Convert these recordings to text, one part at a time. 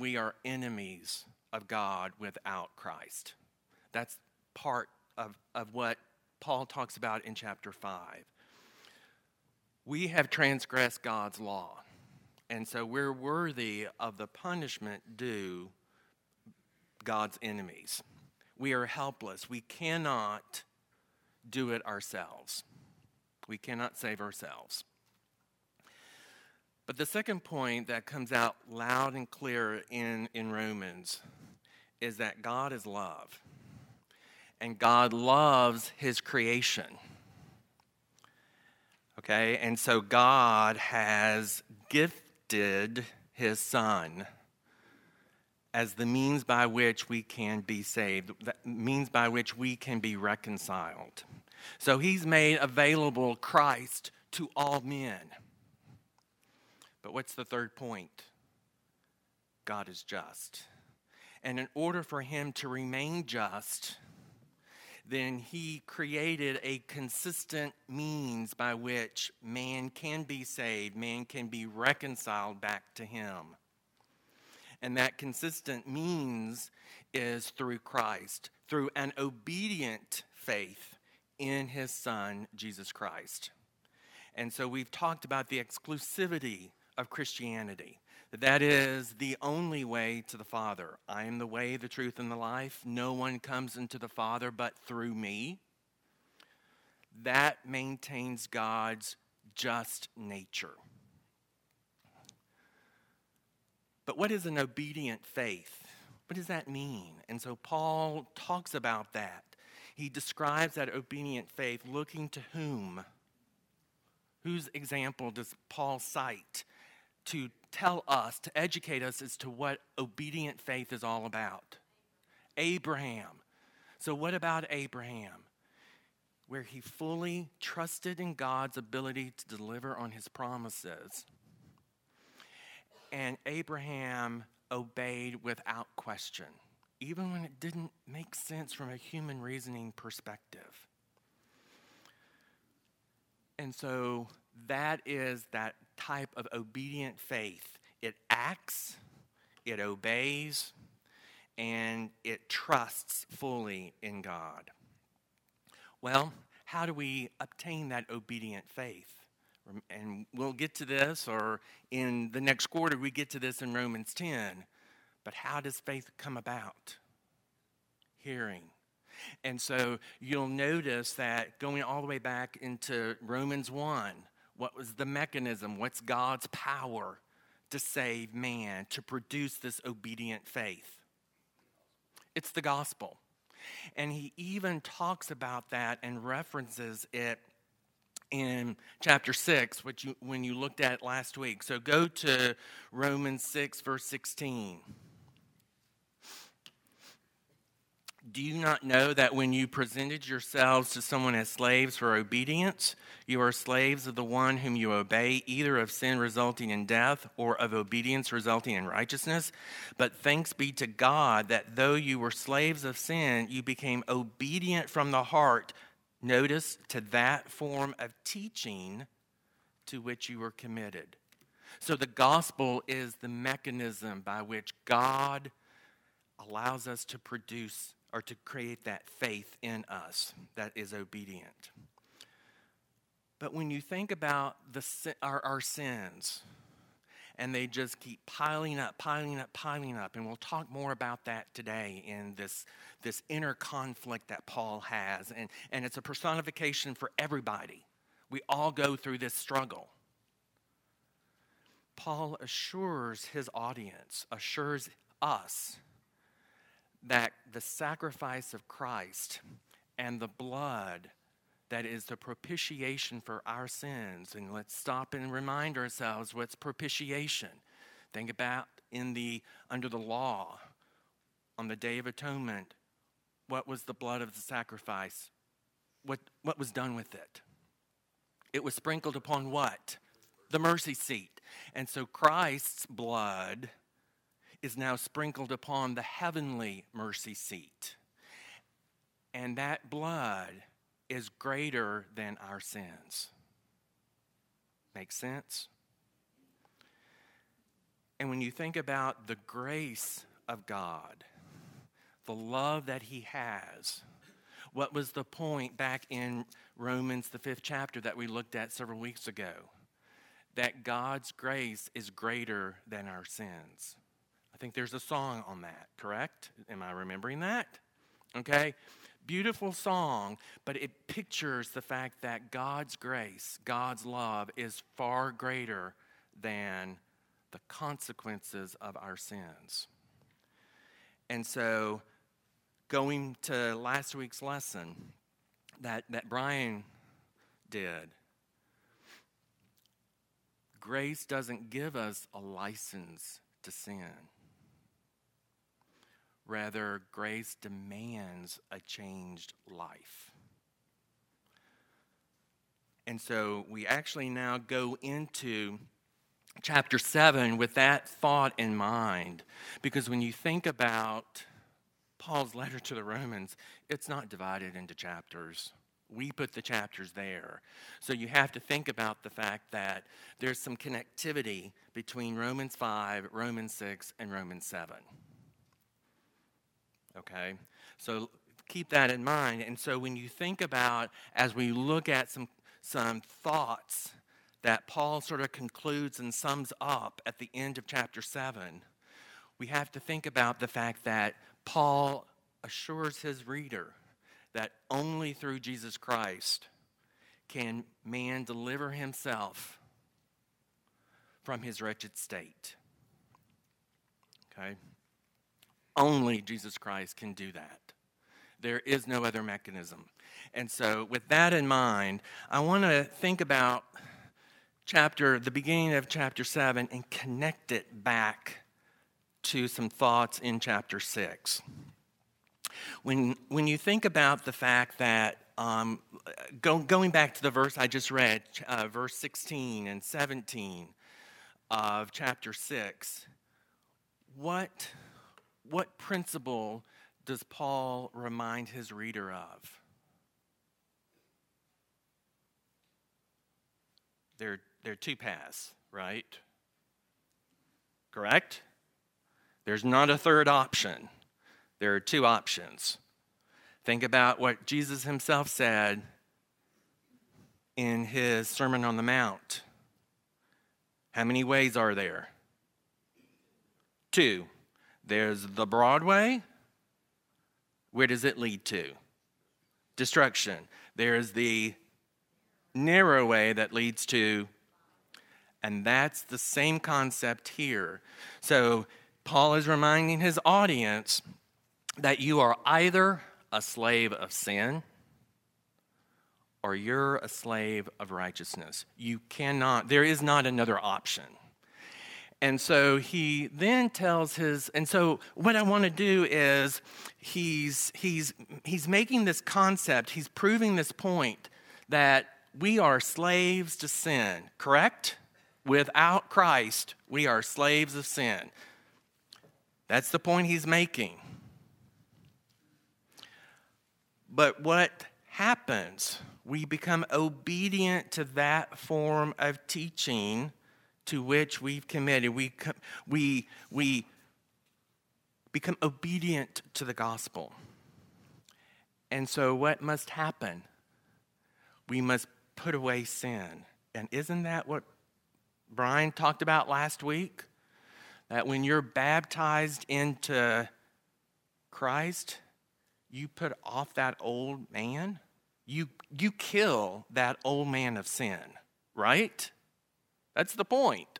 we are enemies of God without Christ. That's part of, of what Paul talks about in chapter 5. We have transgressed God's law, and so we're worthy of the punishment due God's enemies. We are helpless. We cannot do it ourselves. We cannot save ourselves. But the second point that comes out loud and clear in, in Romans is that God is love. And God loves his creation. Okay, and so God has gifted his son as the means by which we can be saved, the means by which we can be reconciled. So he's made available Christ to all men. But what's the third point? God is just. And in order for him to remain just, then he created a consistent means by which man can be saved, man can be reconciled back to him. And that consistent means is through Christ, through an obedient faith in his son, Jesus Christ. And so we've talked about the exclusivity of Christianity. That is the only way to the Father. I am the way, the truth, and the life. No one comes into the Father but through me. That maintains God's just nature. But what is an obedient faith? What does that mean? And so Paul talks about that. He describes that obedient faith looking to whom? Whose example does Paul cite to tell us, to educate us as to what obedient faith is all about? Abraham. So, what about Abraham? Where he fully trusted in God's ability to deliver on his promises. And Abraham obeyed without question, even when it didn't make sense from a human reasoning perspective. And so that is that type of obedient faith. It acts, it obeys, and it trusts fully in God. Well, how do we obtain that obedient faith? And we'll get to this, or in the next quarter, we get to this in Romans 10. But how does faith come about? Hearing. And so you'll notice that going all the way back into Romans 1, what was the mechanism? What's God's power to save man, to produce this obedient faith? It's the gospel. And he even talks about that and references it in chapter 6, which you, when you looked at last week. So go to Romans 6, verse 16. Do you not know that when you presented yourselves to someone as slaves for obedience, you are slaves of the one whom you obey, either of sin resulting in death or of obedience resulting in righteousness? But thanks be to God that though you were slaves of sin, you became obedient from the heart, notice, to that form of teaching to which you were committed. So the gospel is the mechanism by which God allows us to produce or to create that faith in us that is obedient. But when you think about the, our, our sins, and they just keep piling up, piling up, piling up. And we'll talk more about that today in this, this inner conflict that Paul has. And, and it's a personification for everybody. We all go through this struggle. Paul assures his audience, assures us that the sacrifice of Christ and the blood that is the propitiation for our sins. And let's stop and remind ourselves what's propitiation. Think about in the under the law on the day of atonement, what was the blood of the sacrifice? What what was done with it? It was sprinkled upon what? The mercy seat. And so Christ's blood is now sprinkled upon the heavenly mercy seat. And that blood is greater than our sins. Make sense? And when you think about the grace of God, the love that He has, what was the point back in Romans, the fifth chapter that we looked at several weeks ago? That God's grace is greater than our sins. Think there's a song on that, correct? Am I remembering that? Okay. Beautiful song, but it pictures the fact that God's grace, God's love is far greater than the consequences of our sins. And so, going to last week's lesson that, that Brian did, grace doesn't give us a license to sin. Rather, grace demands a changed life. And so we actually now go into chapter 7 with that thought in mind. Because when you think about Paul's letter to the Romans, it's not divided into chapters. We put the chapters there. So you have to think about the fact that there's some connectivity between Romans 5, Romans 6, and Romans 7. Okay? So keep that in mind. And so when you think about, as we look at some, some thoughts that Paul sort of concludes and sums up at the end of chapter 7, we have to think about the fact that Paul assures his reader that only through Jesus Christ can man deliver himself from his wretched state. Okay? Only Jesus Christ can do that. There is no other mechanism. And so, with that in mind, I want to think about chapter, the beginning of chapter 7, and connect it back to some thoughts in chapter 6. When, when you think about the fact that, um, go, going back to the verse I just read, uh, verse 16 and 17 of chapter 6, what what principle does Paul remind his reader of? There, there are two paths, right? Correct? There's not a third option. There are two options. Think about what Jesus himself said in his Sermon on the Mount. How many ways are there? Two. There's the broad way. Where does it lead to? Destruction. There's the narrow way that leads to, and that's the same concept here. So Paul is reminding his audience that you are either a slave of sin or you're a slave of righteousness. You cannot, there is not another option. And so he then tells his, and so what I want to do is he's, he's, he's making this concept, he's proving this point that we are slaves to sin, correct? Without Christ, we are slaves of sin. That's the point he's making. But what happens? We become obedient to that form of teaching to which we've committed. We, we, we become obedient to the gospel. And so, what must happen? We must put away sin. And isn't that what Brian talked about last week? That when you're baptized into Christ, you put off that old man. You, you kill that old man of sin, right? That's the point.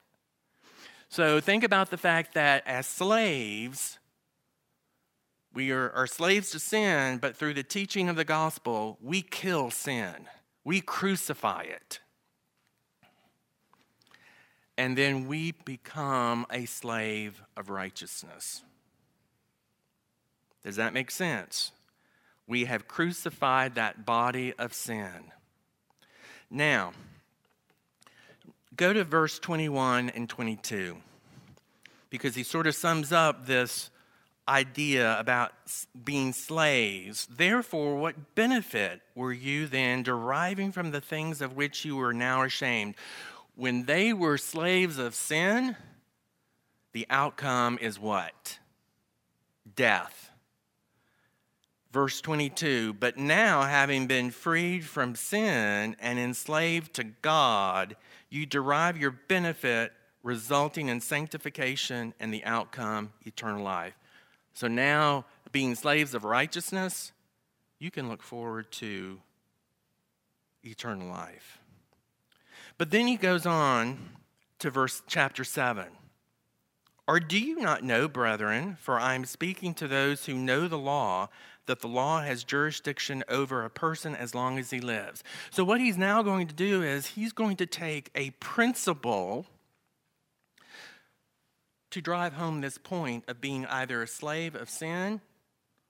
So think about the fact that as slaves, we are, are, slaves to sin, but through the teaching of the gospel, we kill sin, we crucify it. And then we become a slave of righteousness. Does that make sense? We have crucified that body of sin. Now, go to verse 21 and 22 because he sort of sums up this idea about being slaves. Therefore, what benefit were you then deriving from the things of which you were now ashamed? When they were slaves of sin, the outcome is what? Death. Verse 22 But now, having been freed from sin and enslaved to God, you derive your benefit, resulting in sanctification and the outcome, eternal life. So now, being slaves of righteousness, you can look forward to eternal life. But then he goes on to verse chapter 7. Or do you not know, brethren, for I am speaking to those who know the law, that the law has jurisdiction over a person as long as he lives. So, what he's now going to do is he's going to take a principle to drive home this point of being either a slave of sin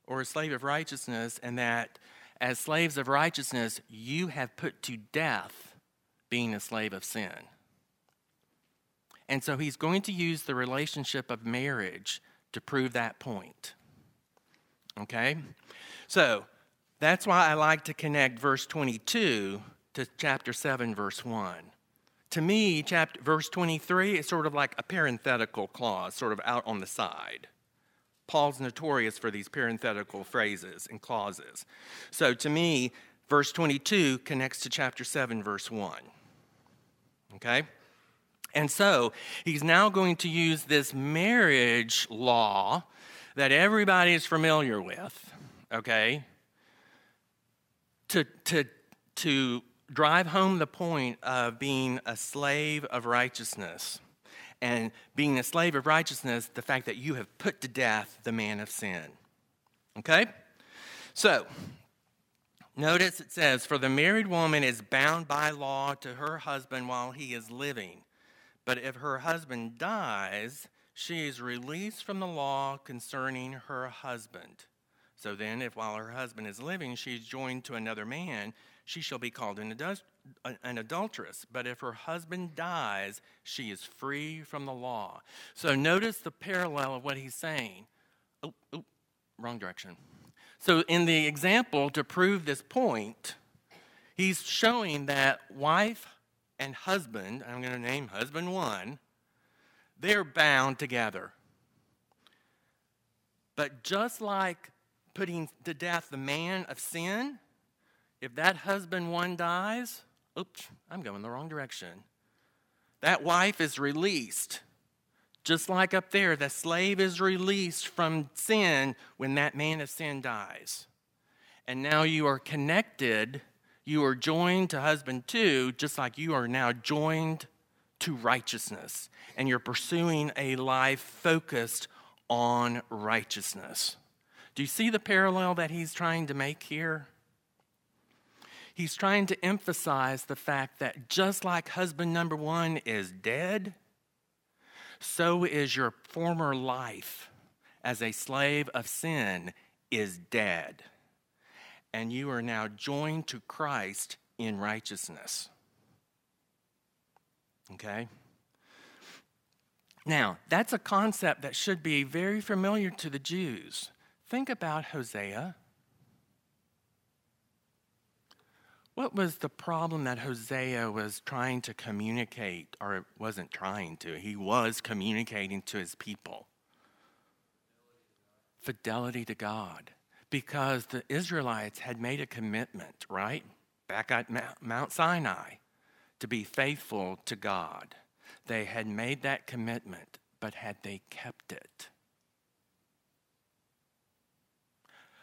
or a slave of righteousness, and that as slaves of righteousness, you have put to death being a slave of sin. And so he's going to use the relationship of marriage to prove that point. Okay? So that's why I like to connect verse 22 to chapter 7, verse 1. To me, chapter, verse 23 is sort of like a parenthetical clause, sort of out on the side. Paul's notorious for these parenthetical phrases and clauses. So to me, verse 22 connects to chapter 7, verse 1. Okay? And so he's now going to use this marriage law that everybody is familiar with, okay, to, to, to drive home the point of being a slave of righteousness. And being a slave of righteousness, the fact that you have put to death the man of sin. Okay? So, notice it says, For the married woman is bound by law to her husband while he is living. But if her husband dies, she is released from the law concerning her husband. So then, if while her husband is living, she is joined to another man, she shall be called an, an adulteress. But if her husband dies, she is free from the law. So notice the parallel of what he's saying. Oh, oh, wrong direction. So, in the example, to prove this point, he's showing that wife and husband, I'm going to name husband one, they're bound together. But just like putting to death the man of sin, if that husband one dies, oops, I'm going the wrong direction. That wife is released. Just like up there, the slave is released from sin when that man of sin dies. And now you are connected you are joined to husband two, just like you are now joined to righteousness. And you're pursuing a life focused on righteousness. Do you see the parallel that he's trying to make here? He's trying to emphasize the fact that just like husband number one is dead, so is your former life as a slave of sin is dead and you are now joined to Christ in righteousness. Okay? Now, that's a concept that should be very familiar to the Jews. Think about Hosea. What was the problem that Hosea was trying to communicate, or wasn't trying to? He was communicating to his people. Fidelity to God because the Israelites had made a commitment, right? Back at Mount Sinai to be faithful to God. They had made that commitment, but had they kept it?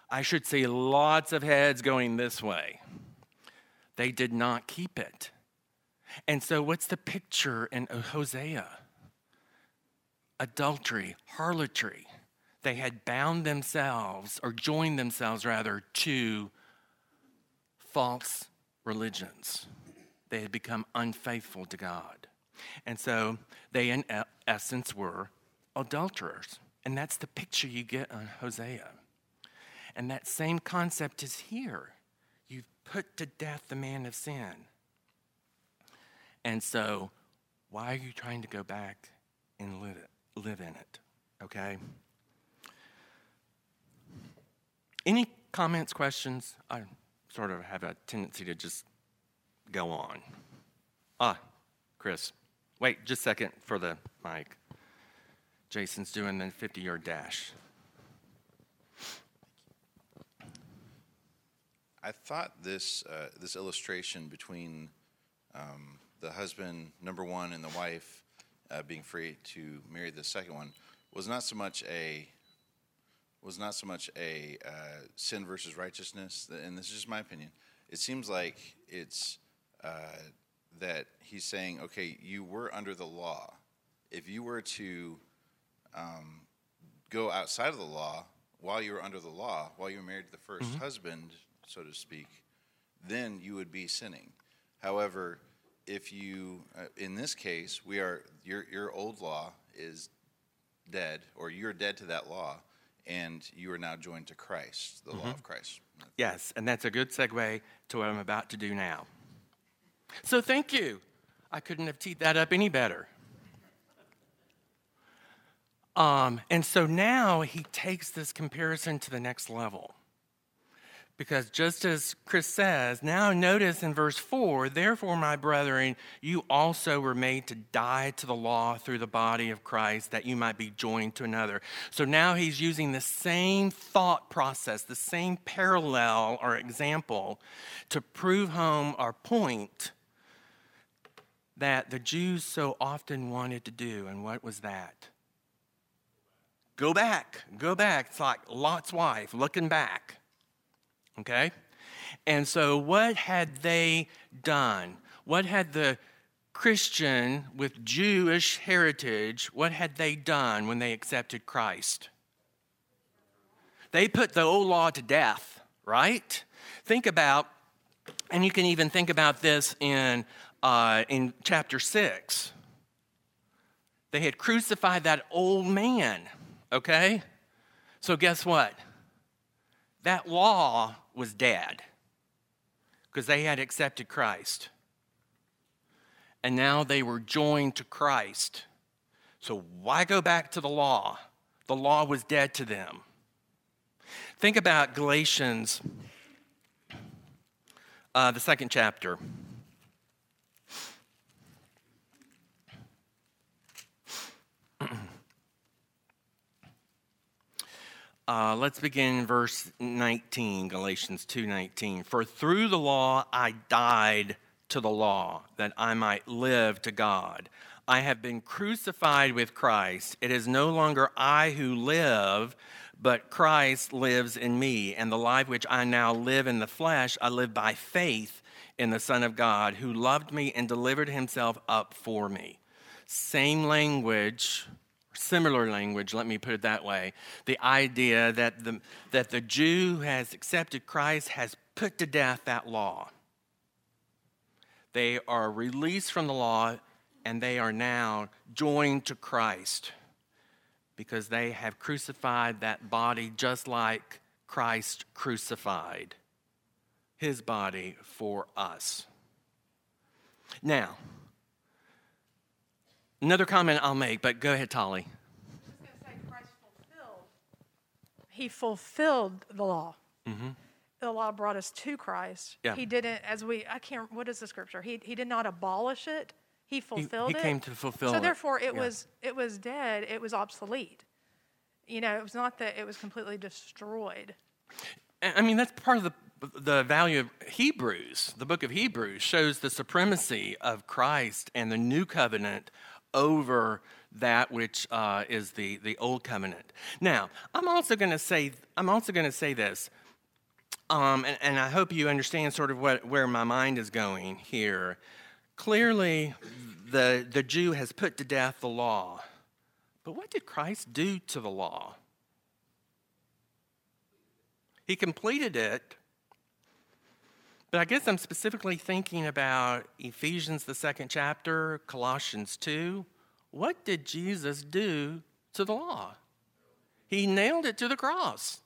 I should see lots of heads going this way. They did not keep it. And so, what's the picture in Hosea? Adultery, harlotry they had bound themselves, or joined themselves rather, to false religions. They had become unfaithful to God. And so they, in essence, were adulterers. And that's the picture you get on Hosea. And that same concept is here. You've put to death the man of sin. And so, why are you trying to go back and live, it, live in it? Okay? Any comments, questions? I sort of have a tendency to just go on. Ah, Chris. Wait just a second for the mic. Jason's doing the 50 yard dash. I thought this uh, this illustration between um, the husband number one and the wife uh, being free to marry the second one was not so much a was not so much a uh, sin versus righteousness, and this is just my opinion. It seems like it's uh, that he's saying, okay, you were under the law. If you were to um, go outside of the law while you were under the law, while you were married to the 1st mm-hmm. husband, so to speak, then you would be sinning. However, if you, uh, in this case, we are your your old law is dead, or you're dead to that law, and you are now joined to Christ, the mm-hmm. law of Christ. Yes, and that's a good segue to what I'm about to do now. So thank you. I couldn't have teed that up any better. Um, and so now he takes this comparison to the next level. Because just as Chris says, now notice in verse 4 Therefore, my brethren, you also were made to die to the law through the body of Christ, that you might be joined to another. So now he's using the same thought process, the same parallel or example to prove home our point that the Jews so often wanted to do. And what was that? Go back, go back. It's like Lot's wife looking back. Okay? And so, what had they done? What had the Christian with Jewish heritage, what had they done when they accepted Christ? They put the old law to death, right? Think about, and you can even think about this in, uh, in chapter 6. They had crucified that old man, okay? So, guess what? That law was dead because they had accepted Christ. And now they were joined to Christ. So why go back to the law? The law was dead to them. Think about Galatians, uh, the second chapter. Uh, let's begin in verse 19, Galatians 2:19. For through the law I died to the law, that I might live to God. I have been crucified with Christ. It is no longer I who live, but Christ lives in me. And the life which I now live in the flesh, I live by faith in the Son of God, who loved me and delivered himself up for me. Same language similar language, let me put it that way. The idea that the, that the Jew who has accepted Christ has put to death that law. They are released from the law and they are now joined to Christ because they have crucified that body just like Christ crucified his body for us. Now, Another comment I'll make, but go ahead, Tolly. I was gonna say Christ fulfilled. He fulfilled the law. Mm-hmm. The law brought us to Christ. Yeah. He didn't, as we, I can't, what is the scripture? He, he did not abolish it. He fulfilled he, he it. He came to fulfill so it. So therefore, it yeah. was it was dead. It was obsolete. You know, it was not that it was completely destroyed. I mean, that's part of the the value of Hebrews. The book of Hebrews shows the supremacy of Christ and the new covenant over that which uh, is the, the old covenant. Now, I'm also going to say I'm also going to say this, um, and, and, I hope you understand sort of what, where my mind is going here. Clearly, the the Jew has put to death the law, but what did Christ do to the law? He completed it. But I guess I'm specifically thinking about Ephesians, the second chapter, Colossians 2. What did Jesus do to the law? He nailed it to the cross.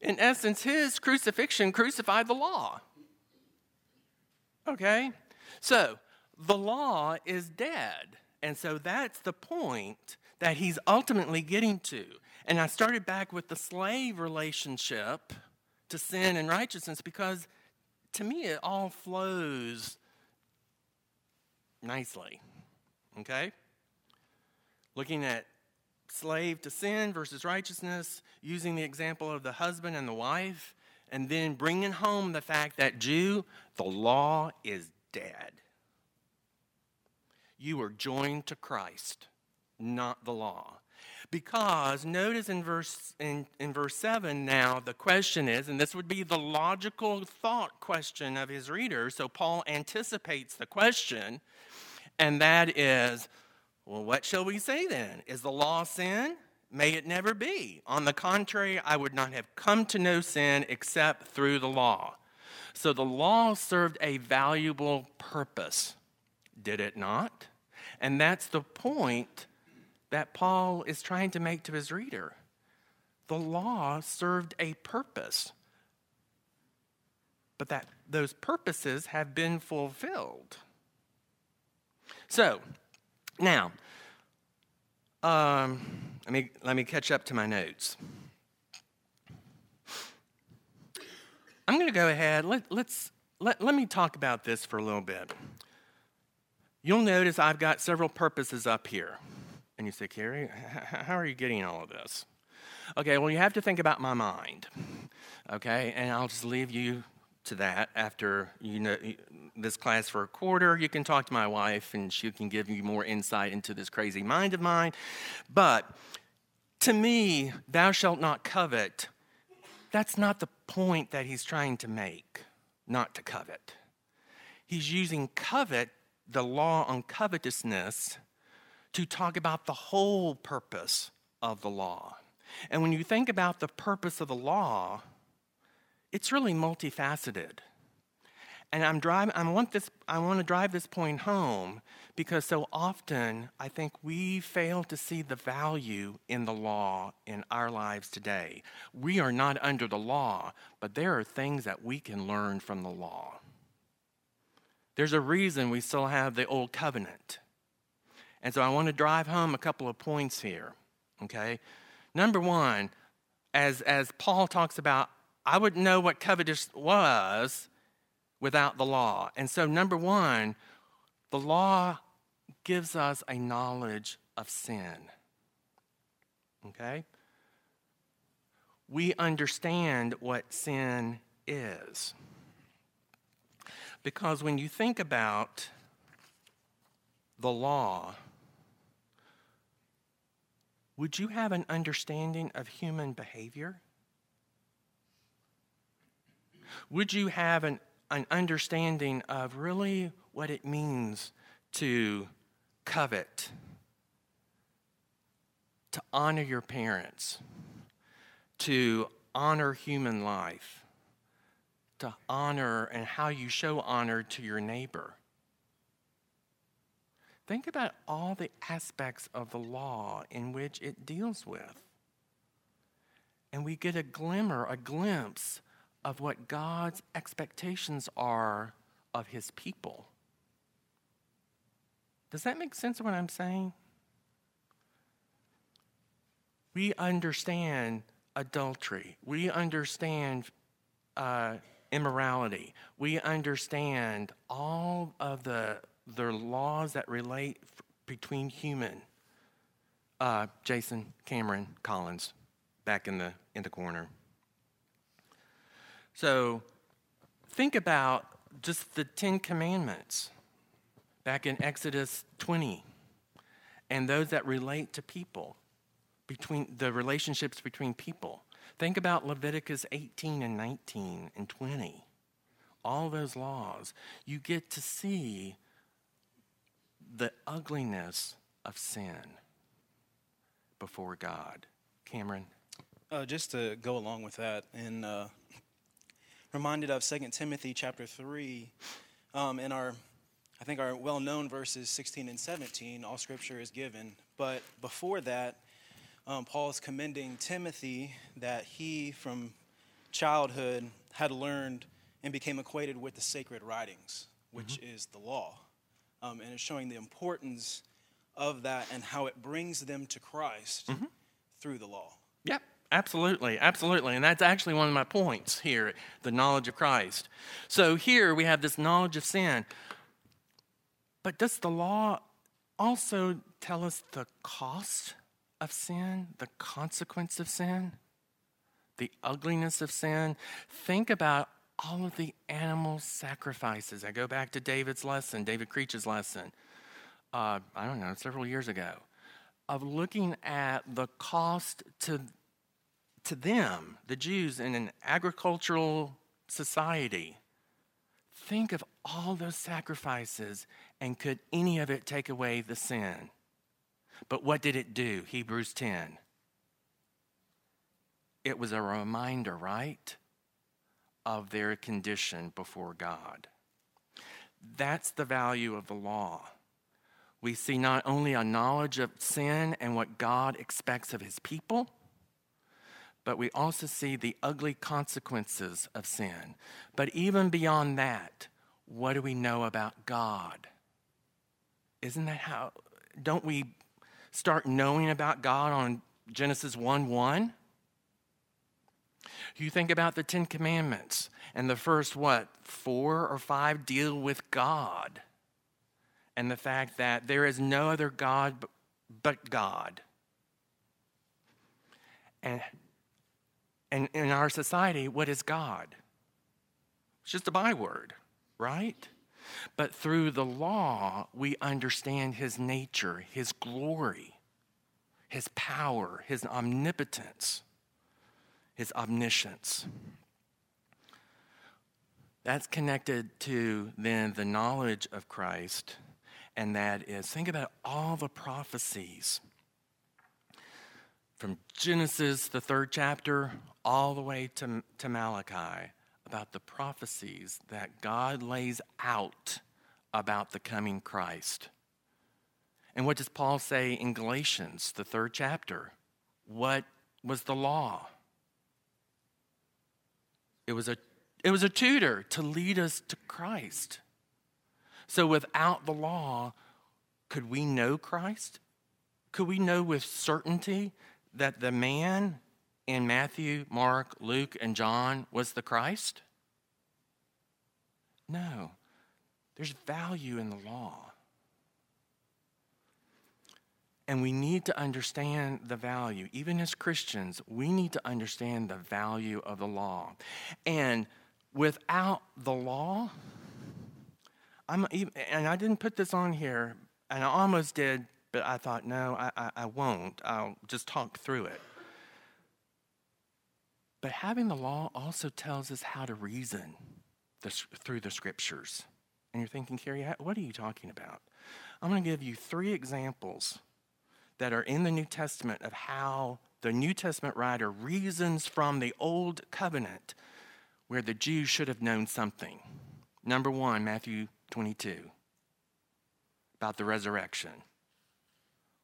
In essence, his crucifixion crucified the law. Okay? So, the law is dead. And so that's the point that he's ultimately getting to. And I started back with the slave relationship to sin and righteousness because to me it all flows nicely. Okay? Looking at slave to sin versus righteousness, using the example of the husband and the wife, and then bringing home the fact that, Jew, the law is dead. You are joined to Christ, not the law. Because notice in verse, in, in verse 7 now, the question is, and this would be the logical thought question of his reader. So Paul anticipates the question, and that is, well, what shall we say then? Is the law sin? May it never be. On the contrary, I would not have come to know sin except through the law. So the law served a valuable purpose, did it not? And that's the point that Paul is trying to make to his reader. The law served a purpose, but that those purposes have been fulfilled. So, now, um, let me let me catch up to my notes. I'm going to go ahead. Let, let's let, let me talk about this for a little bit. You'll notice I've got several purposes up here. And you say, Carrie, how are you getting all of this? Okay, well, you have to think about my mind. Okay, and I'll just leave you to that after you know this class for a quarter. You can talk to my wife, and she can give you more insight into this crazy mind of mine. But to me, thou shalt not covet. That's not the point that he's trying to make, not to covet. He's using covet, the law on covetousness, to talk about the whole purpose of the law. And when you think about the purpose of the law, it's really multifaceted. And I'm driving, I want this, I want to drive this point home because so often I think we fail to see the value in the law in our lives today. We are not under the law, but there are things that we can learn from the law. There's a reason we still have the old covenant. And so I want to drive home a couple of points here. Okay? Number one, as, as Paul talks about, I wouldn't know what covetous was without the law. And so, number one, the law gives us a knowledge of sin. Okay? We understand what sin is. Because when you think about the law, would you have an understanding of human behavior? Would you have an, an understanding of really what it means to covet, to honor your parents, to honor human life, to honor and how you show honor to your neighbor? Think about all the aspects of the law in which it deals with. And we get a glimmer, a glimpse of what God's expectations are of his people. Does that make sense of what I'm saying? We understand adultery. We understand uh, immorality. We understand all of the they're laws that relate f- between human. Uh, Jason, Cameron, Collins, back in the in the corner. So, think about just the Ten Commandments back in Exodus 20, and those that relate to people, between the relationships between people. Think about Leviticus 18 and 19 and 20. All those laws. You get to see the ugliness of sin before God. Cameron? Uh, just to go along with that, and uh, reminded of 2 Timothy chapter 3, um, in our, I think our well-known verses 16 and 17, all scripture is given. But before that, um, Paul is commending Timothy that he, from childhood, had learned and became acquainted with the sacred writings, which mm-hmm. is the law um, and it's showing the importance of that and how it brings them to Christ mm-hmm. through the law. Yep, absolutely, absolutely. And that's actually one of my points here the knowledge of Christ. So here we have this knowledge of sin. But does the law also tell us the cost of sin, the consequence of sin, the ugliness of sin, think about all of the animal sacrifices. I go back to David's lesson, David Creech's lesson, uh, I don't know, several years ago, of looking at the cost to, to them, the Jews, in an agricultural society. Think of all those sacrifices, and could any of it take away the sin? But what did it do? Hebrews 10. It was a reminder, right? Of their condition before God. That's the value of the law. We see not only a knowledge of sin and what God expects of his people, but we also see the ugly consequences of sin. But even beyond that, what do we know about God? Isn't that how, don't we start knowing about God on Genesis 1 1? You think about the Ten Commandments, and the first, what, four or five deal with God and the fact that there is no other God but God. And, and in our society, what is God? It's just a byword, right? But through the law, we understand his nature, his glory, his power, his omnipotence his omniscience. That's connected to then the knowledge of Christ, and that is think about all the prophecies from Genesis, the third chapter, all the way to, to Malachi about the prophecies that God lays out about the coming Christ. And what does Paul say in Galatians, the third chapter? What was the law? It was a, it was a tutor to lead us to Christ. So without the law, could we know Christ? Could we know with certainty that the man in Matthew, Mark, Luke, and John was the Christ? No. There's value in the law. And we need to understand the value. Even as Christians, we need to understand the value of the law. And without the law, I'm even, and I didn't put this on here, and I almost did, but I thought, no, I, I, I won't. I'll just talk through it. But having the law also tells us how to reason this, through the scriptures. And you're thinking, Carrie, what are you talking about? I'm going to give you three examples that are in the New Testament of how the New Testament writer reasons from the Old Covenant where the Jews should have known something. Number one, Matthew 22, about the resurrection.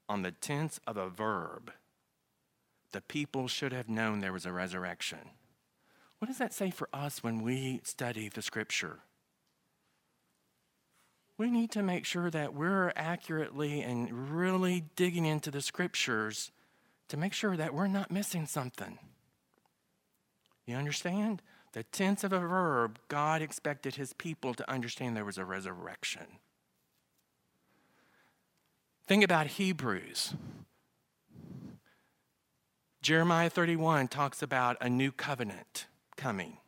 On the tense of a verb, the people should have known there was a resurrection. What does that say for us when we study the scripture? We need to make sure that we're accurately and really digging into the scriptures to make sure that we're not missing something. You understand? The tense of a verb, God expected his people to understand there was a resurrection. Think about Hebrews. Jeremiah 31 talks about a new covenant coming.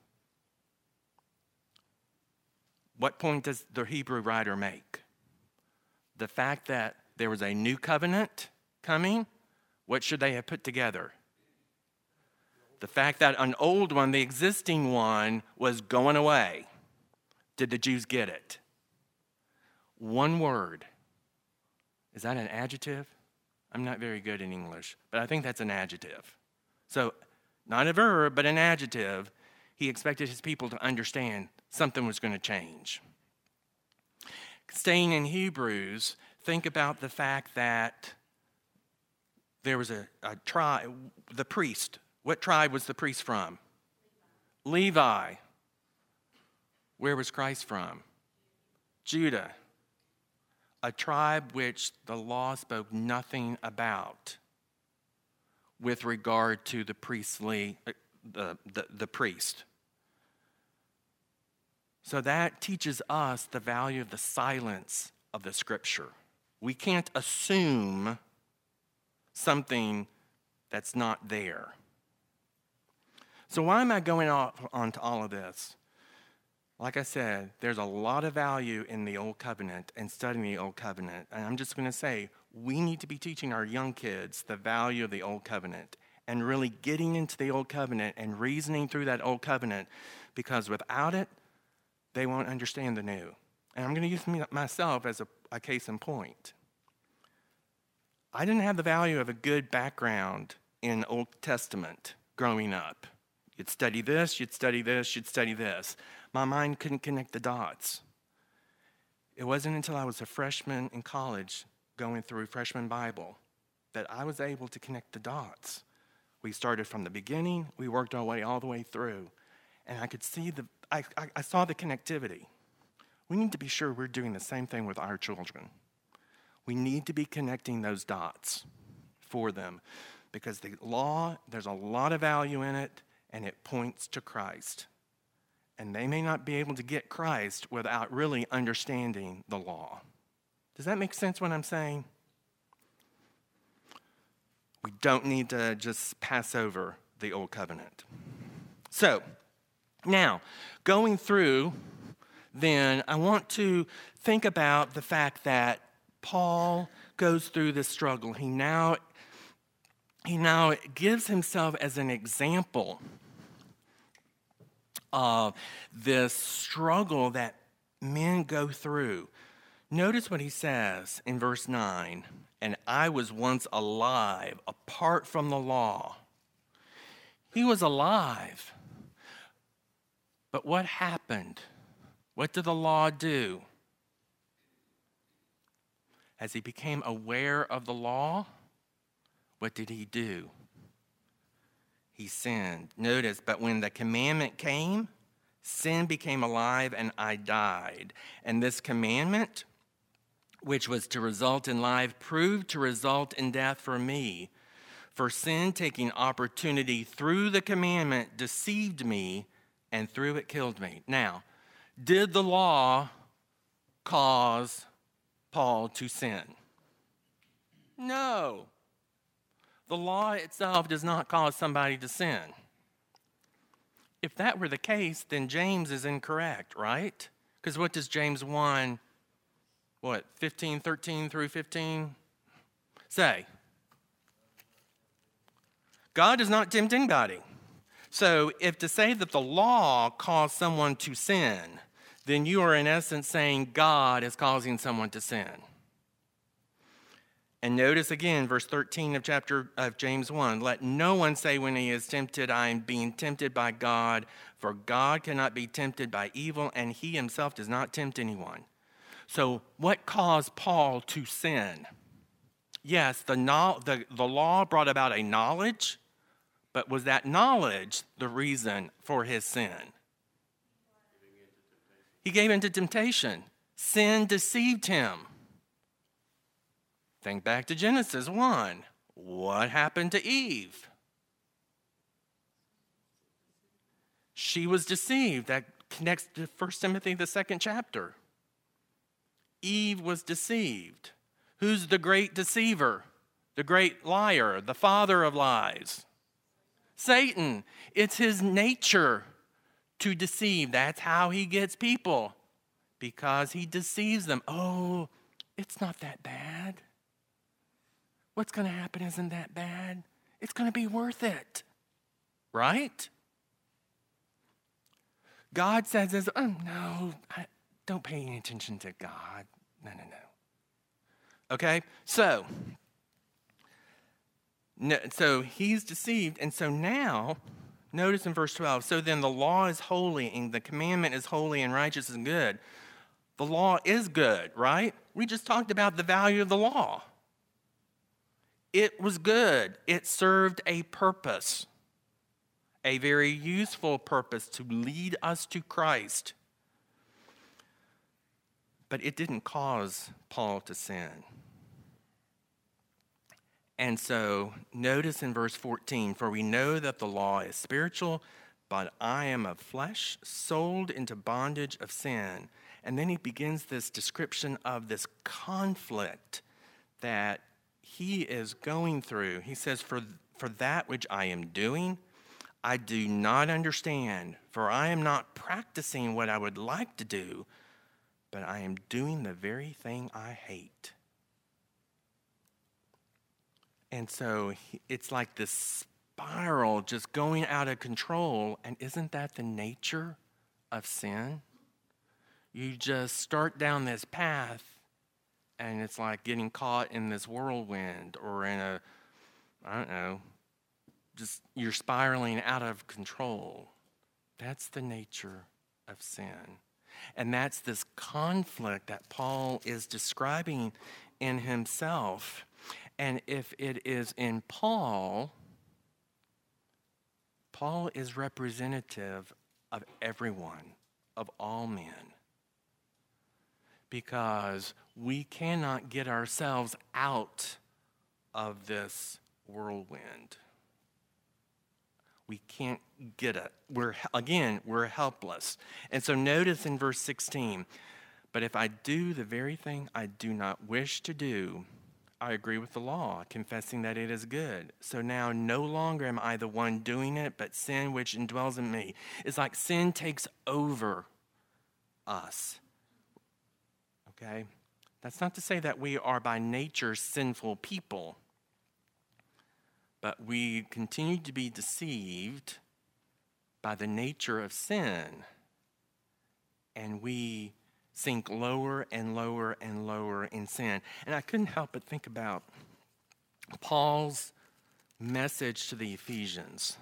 What point does the Hebrew writer make? The fact that there was a new covenant coming, what should they have put together? The fact that an old one, the existing one, was going away. Did the Jews get it? One word. Is that an adjective? I'm not very good in English, but I think that's an adjective. So, not a verb, but an adjective. He expected his people to understand something was going to change. Staying in Hebrews, think about the fact that there was a, a tribe, the priest. What tribe was the priest from? Levi. Where was Christ from? Judah. A tribe which the law spoke nothing about with regard to the priestly, uh, the, the, the priest. So that teaches us the value of the silence of the scripture. We can't assume something that's not there. So, why am I going off onto all of this? Like I said, there's a lot of value in the Old Covenant and studying the Old Covenant. And I'm just going to say, we need to be teaching our young kids the value of the Old Covenant and really getting into the Old Covenant and reasoning through that Old Covenant because without it, they won't understand the new. And I'm going to use me, myself as a, a case in point. I didn't have the value of a good background in Old Testament growing up. You'd study this, you'd study this, you'd study this. My mind couldn't connect the dots. It wasn't until I was a freshman in college going through freshman Bible that I was able to connect the dots. We started from the beginning, we worked our way all the way through, and I could see the, I, I, I saw the connectivity. We need to be sure we're doing the same thing with our children. We need to be connecting those dots for them because the law, there's a lot of value in it, and it points to Christ. And they may not be able to get Christ without really understanding the law. Does that make sense what I'm saying? We don't need to just pass over the old covenant. So, now, going through, then I want to think about the fact that Paul goes through this struggle. He now he now gives himself as an example of this struggle that men go through. Notice what he says in verse 9 and I was once alive apart from the law. He was alive. But what happened? What did the law do? as he became aware of the law, what did he do? He sinned. Notice, but when the commandment came, sin became alive and I died. And this commandment, which was to result in life, proved to result in death for me. For sin, taking opportunity through the commandment, deceived me, and through it killed me. Now, did the law cause Paul to sin? No. The law itself does not cause somebody to sin. If that were the case, then James is incorrect, right? Because what does James 1, what, 15, 13 through 15 say? God does not tempt anybody. So if to say that the law caused someone to sin, then you are in essence saying God is causing someone to sin. And notice again, verse 13 of chapter of James 1 let no one say when he is tempted, I am being tempted by God, for God cannot be tempted by evil, and he himself does not tempt anyone. So, what caused Paul to sin? Yes, the, the, the law brought about a knowledge, but was that knowledge the reason for his sin? He gave into temptation. Sin deceived him. Think back to Genesis 1. What happened to Eve? She was deceived. That connects to 1 Timothy, the second chapter. Eve was deceived. Who's the great deceiver? The great liar, the father of lies? Satan. It's his nature to deceive. That's how he gets people, because he deceives them. Oh, it's not that bad. What's going to happen isn't that bad. It's going to be worth it. Right? God says, this, oh, no, I, don't pay any attention to God. No, no, no. Okay? So, no, so he's deceived. And so now, Notice in verse 12 so then the law is holy, and the commandment is holy and righteous and good. The law is good, right? We just talked about the value of the law. It was good, it served a purpose, a very useful purpose to lead us to Christ. But it didn't cause Paul to sin. And so notice in verse 14, for we know that the law is spiritual, but I am of flesh, sold into bondage of sin. And then he begins this description of this conflict that he is going through. He says, For, for that which I am doing, I do not understand, for I am not practicing what I would like to do, but I am doing the very thing I hate. And so it's like this spiral just going out of control. And isn't that the nature of sin? You just start down this path, and it's like getting caught in this whirlwind or in a, I don't know, just you're spiraling out of control. That's the nature of sin. And that's this conflict that Paul is describing in himself. And if it is in Paul, Paul is representative of everyone, of all men. Because we cannot get ourselves out of this whirlwind. We can't get it. We're again, we're helpless. And so notice in verse 16, but if I do the very thing I do not wish to do, I agree with the law, confessing that it is good. So now no longer am I the one doing it, but sin which indwells in me. It's like sin takes over us. Okay? That's not to say that we are by nature sinful people, but we continue to be deceived by the nature of sin, and we sink lower and lower and lower in sin. And I couldn't help but think about Paul's message to the Ephesians.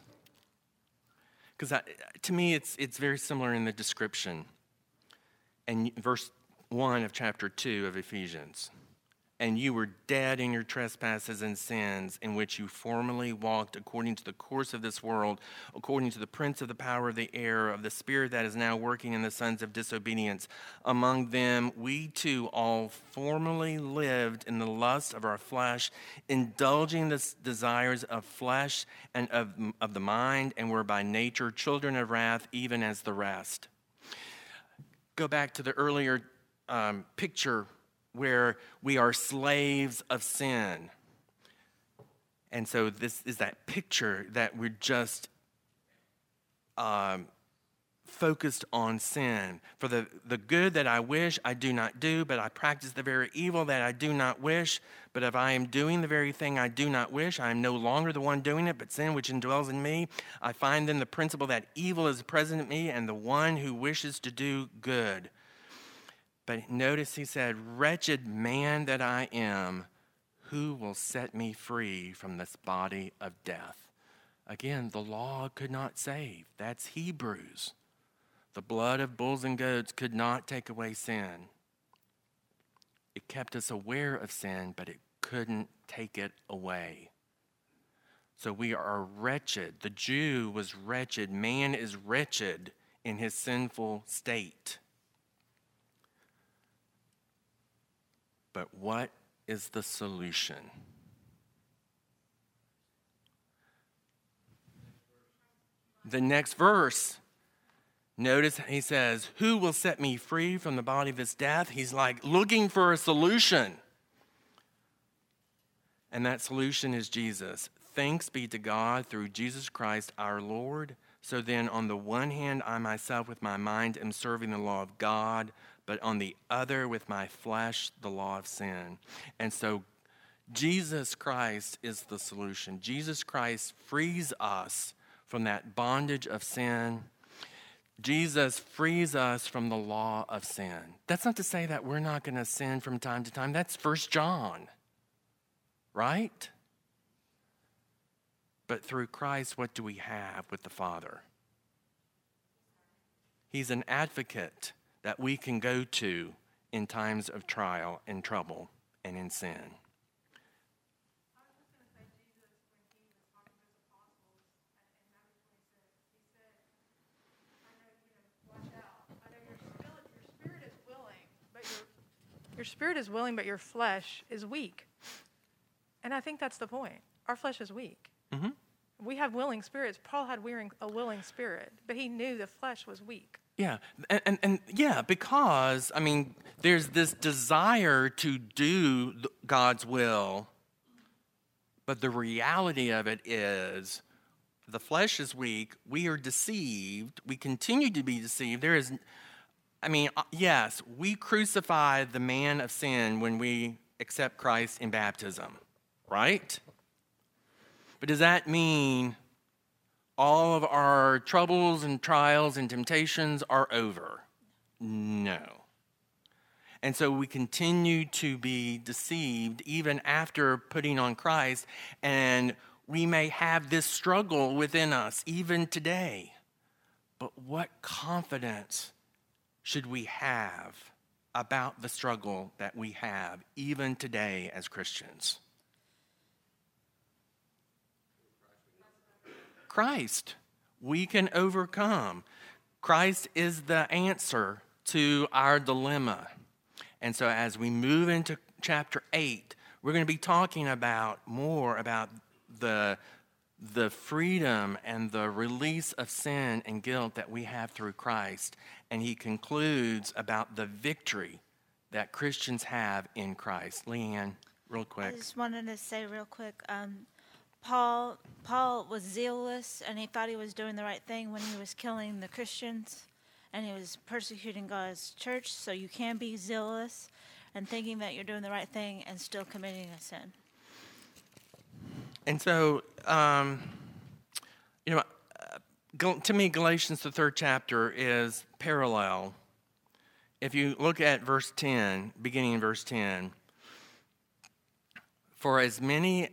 Because to me, it's, it's very similar in the description. And verse 1 of chapter 2 of Ephesians and you were dead in your trespasses and sins, in which you formerly walked according to the course of this world, according to the prince of the power of the air, of the spirit that is now working in the sons of disobedience. Among them, we too all formerly lived in the lust of our flesh, indulging the desires of flesh and of, of the mind, and were by nature children of wrath, even as the rest. Go back to the earlier um, picture where we are slaves of sin. And so, this is that picture that we're just um, focused on sin. For the, the good that I wish, I do not do, but I practice the very evil that I do not wish. But if I am doing the very thing I do not wish, I am no longer the one doing it, but sin which indwells in me. I find then the principle that evil is present in me, and the one who wishes to do good but notice he said, Wretched man that I am, who will set me free from this body of death? Again, the law could not save. That's Hebrews. The blood of bulls and goats could not take away sin. It kept us aware of sin, but it couldn't take it away. So we are wretched. The Jew was wretched. Man is wretched in his sinful state. But what is the solution? The next verse, notice he says, Who will set me free from the body of this death? He's like looking for a solution. And that solution is Jesus. Thanks be to God through Jesus Christ our Lord. So then, on the one hand, I myself with my mind am serving the law of God but on the other with my flesh, the law of sin. And so Jesus Christ is the solution. Jesus Christ frees us from that bondage of sin. Jesus frees us from the law of sin. That's not to say that we're not going to sin from time to time. That's First John, right? But through Christ, what do we have with the Father? He's an advocate that we can go to in times of trial and trouble and in sin. Your spirit is willing, but your flesh is weak. And I think that's the point. Our flesh is weak. Mm-hmm. We have willing spirits. Paul had wearing a willing spirit, but he knew the flesh was weak. Yeah, and, and, and, yeah, because, I mean, there's this desire to do God's will, But the reality of it is the flesh is weak. We are deceived. We continue to be deceived. There is, I mean, uh, yes, we crucify the man of sin when we accept Christ in baptism, right? But does that mean all of our troubles and trials and temptations are over? No. And so we continue to be deceived even after putting on Christ, and we may have this struggle within us even today. But what confidence should we have about the struggle that we have even today as Christians? Christ. We can overcome. Christ is the answer to our dilemma. And so, as we move into chapter 8, we're going to be talking about more about the, the freedom and the release of sin and guilt that we have through Christ. And he concludes about the victory that Christians have in Christ. Leanne, real quick. I just wanted to say real quick. Um, Paul Paul was zealous and he thought he was doing the right thing when he was killing the Christians and he was persecuting God's church. So you can be zealous and thinking that you're doing the right thing and still committing a sin. And so, um, you know, to me, Galatians, the third chapter, is parallel. If you look at verse 10, beginning in verse 10, for as many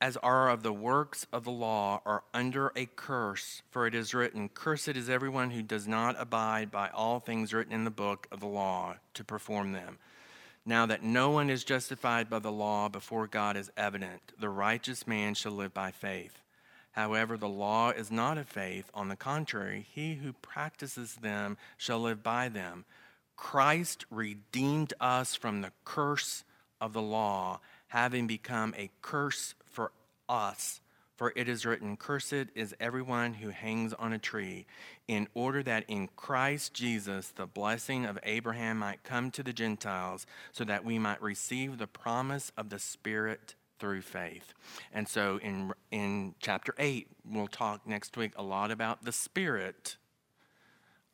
as are of the works of the law are under a curse, for it is written, Cursed is everyone who does not abide by all things written in the book of the law to perform them. Now that no one is justified by the law before God is evident, the righteous man shall live by faith. However, the law is not of faith. On the contrary, he who practices them shall live by them. Christ redeemed us from the curse of the law, having become a curse us. For it is written, Cursed is everyone who hangs on a tree, in order that in Christ Jesus the blessing of Abraham might come to the Gentiles, so that we might receive the promise of the Spirit through faith. And so in, in chapter 8, we'll talk next week a lot about the Spirit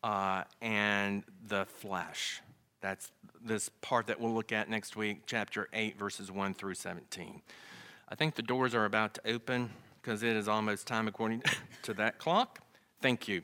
uh, and the flesh. That's this part that we'll look at next week, chapter 8, verses 1 through 17. I think the doors are about to open because it is almost time according to that clock. Thank you.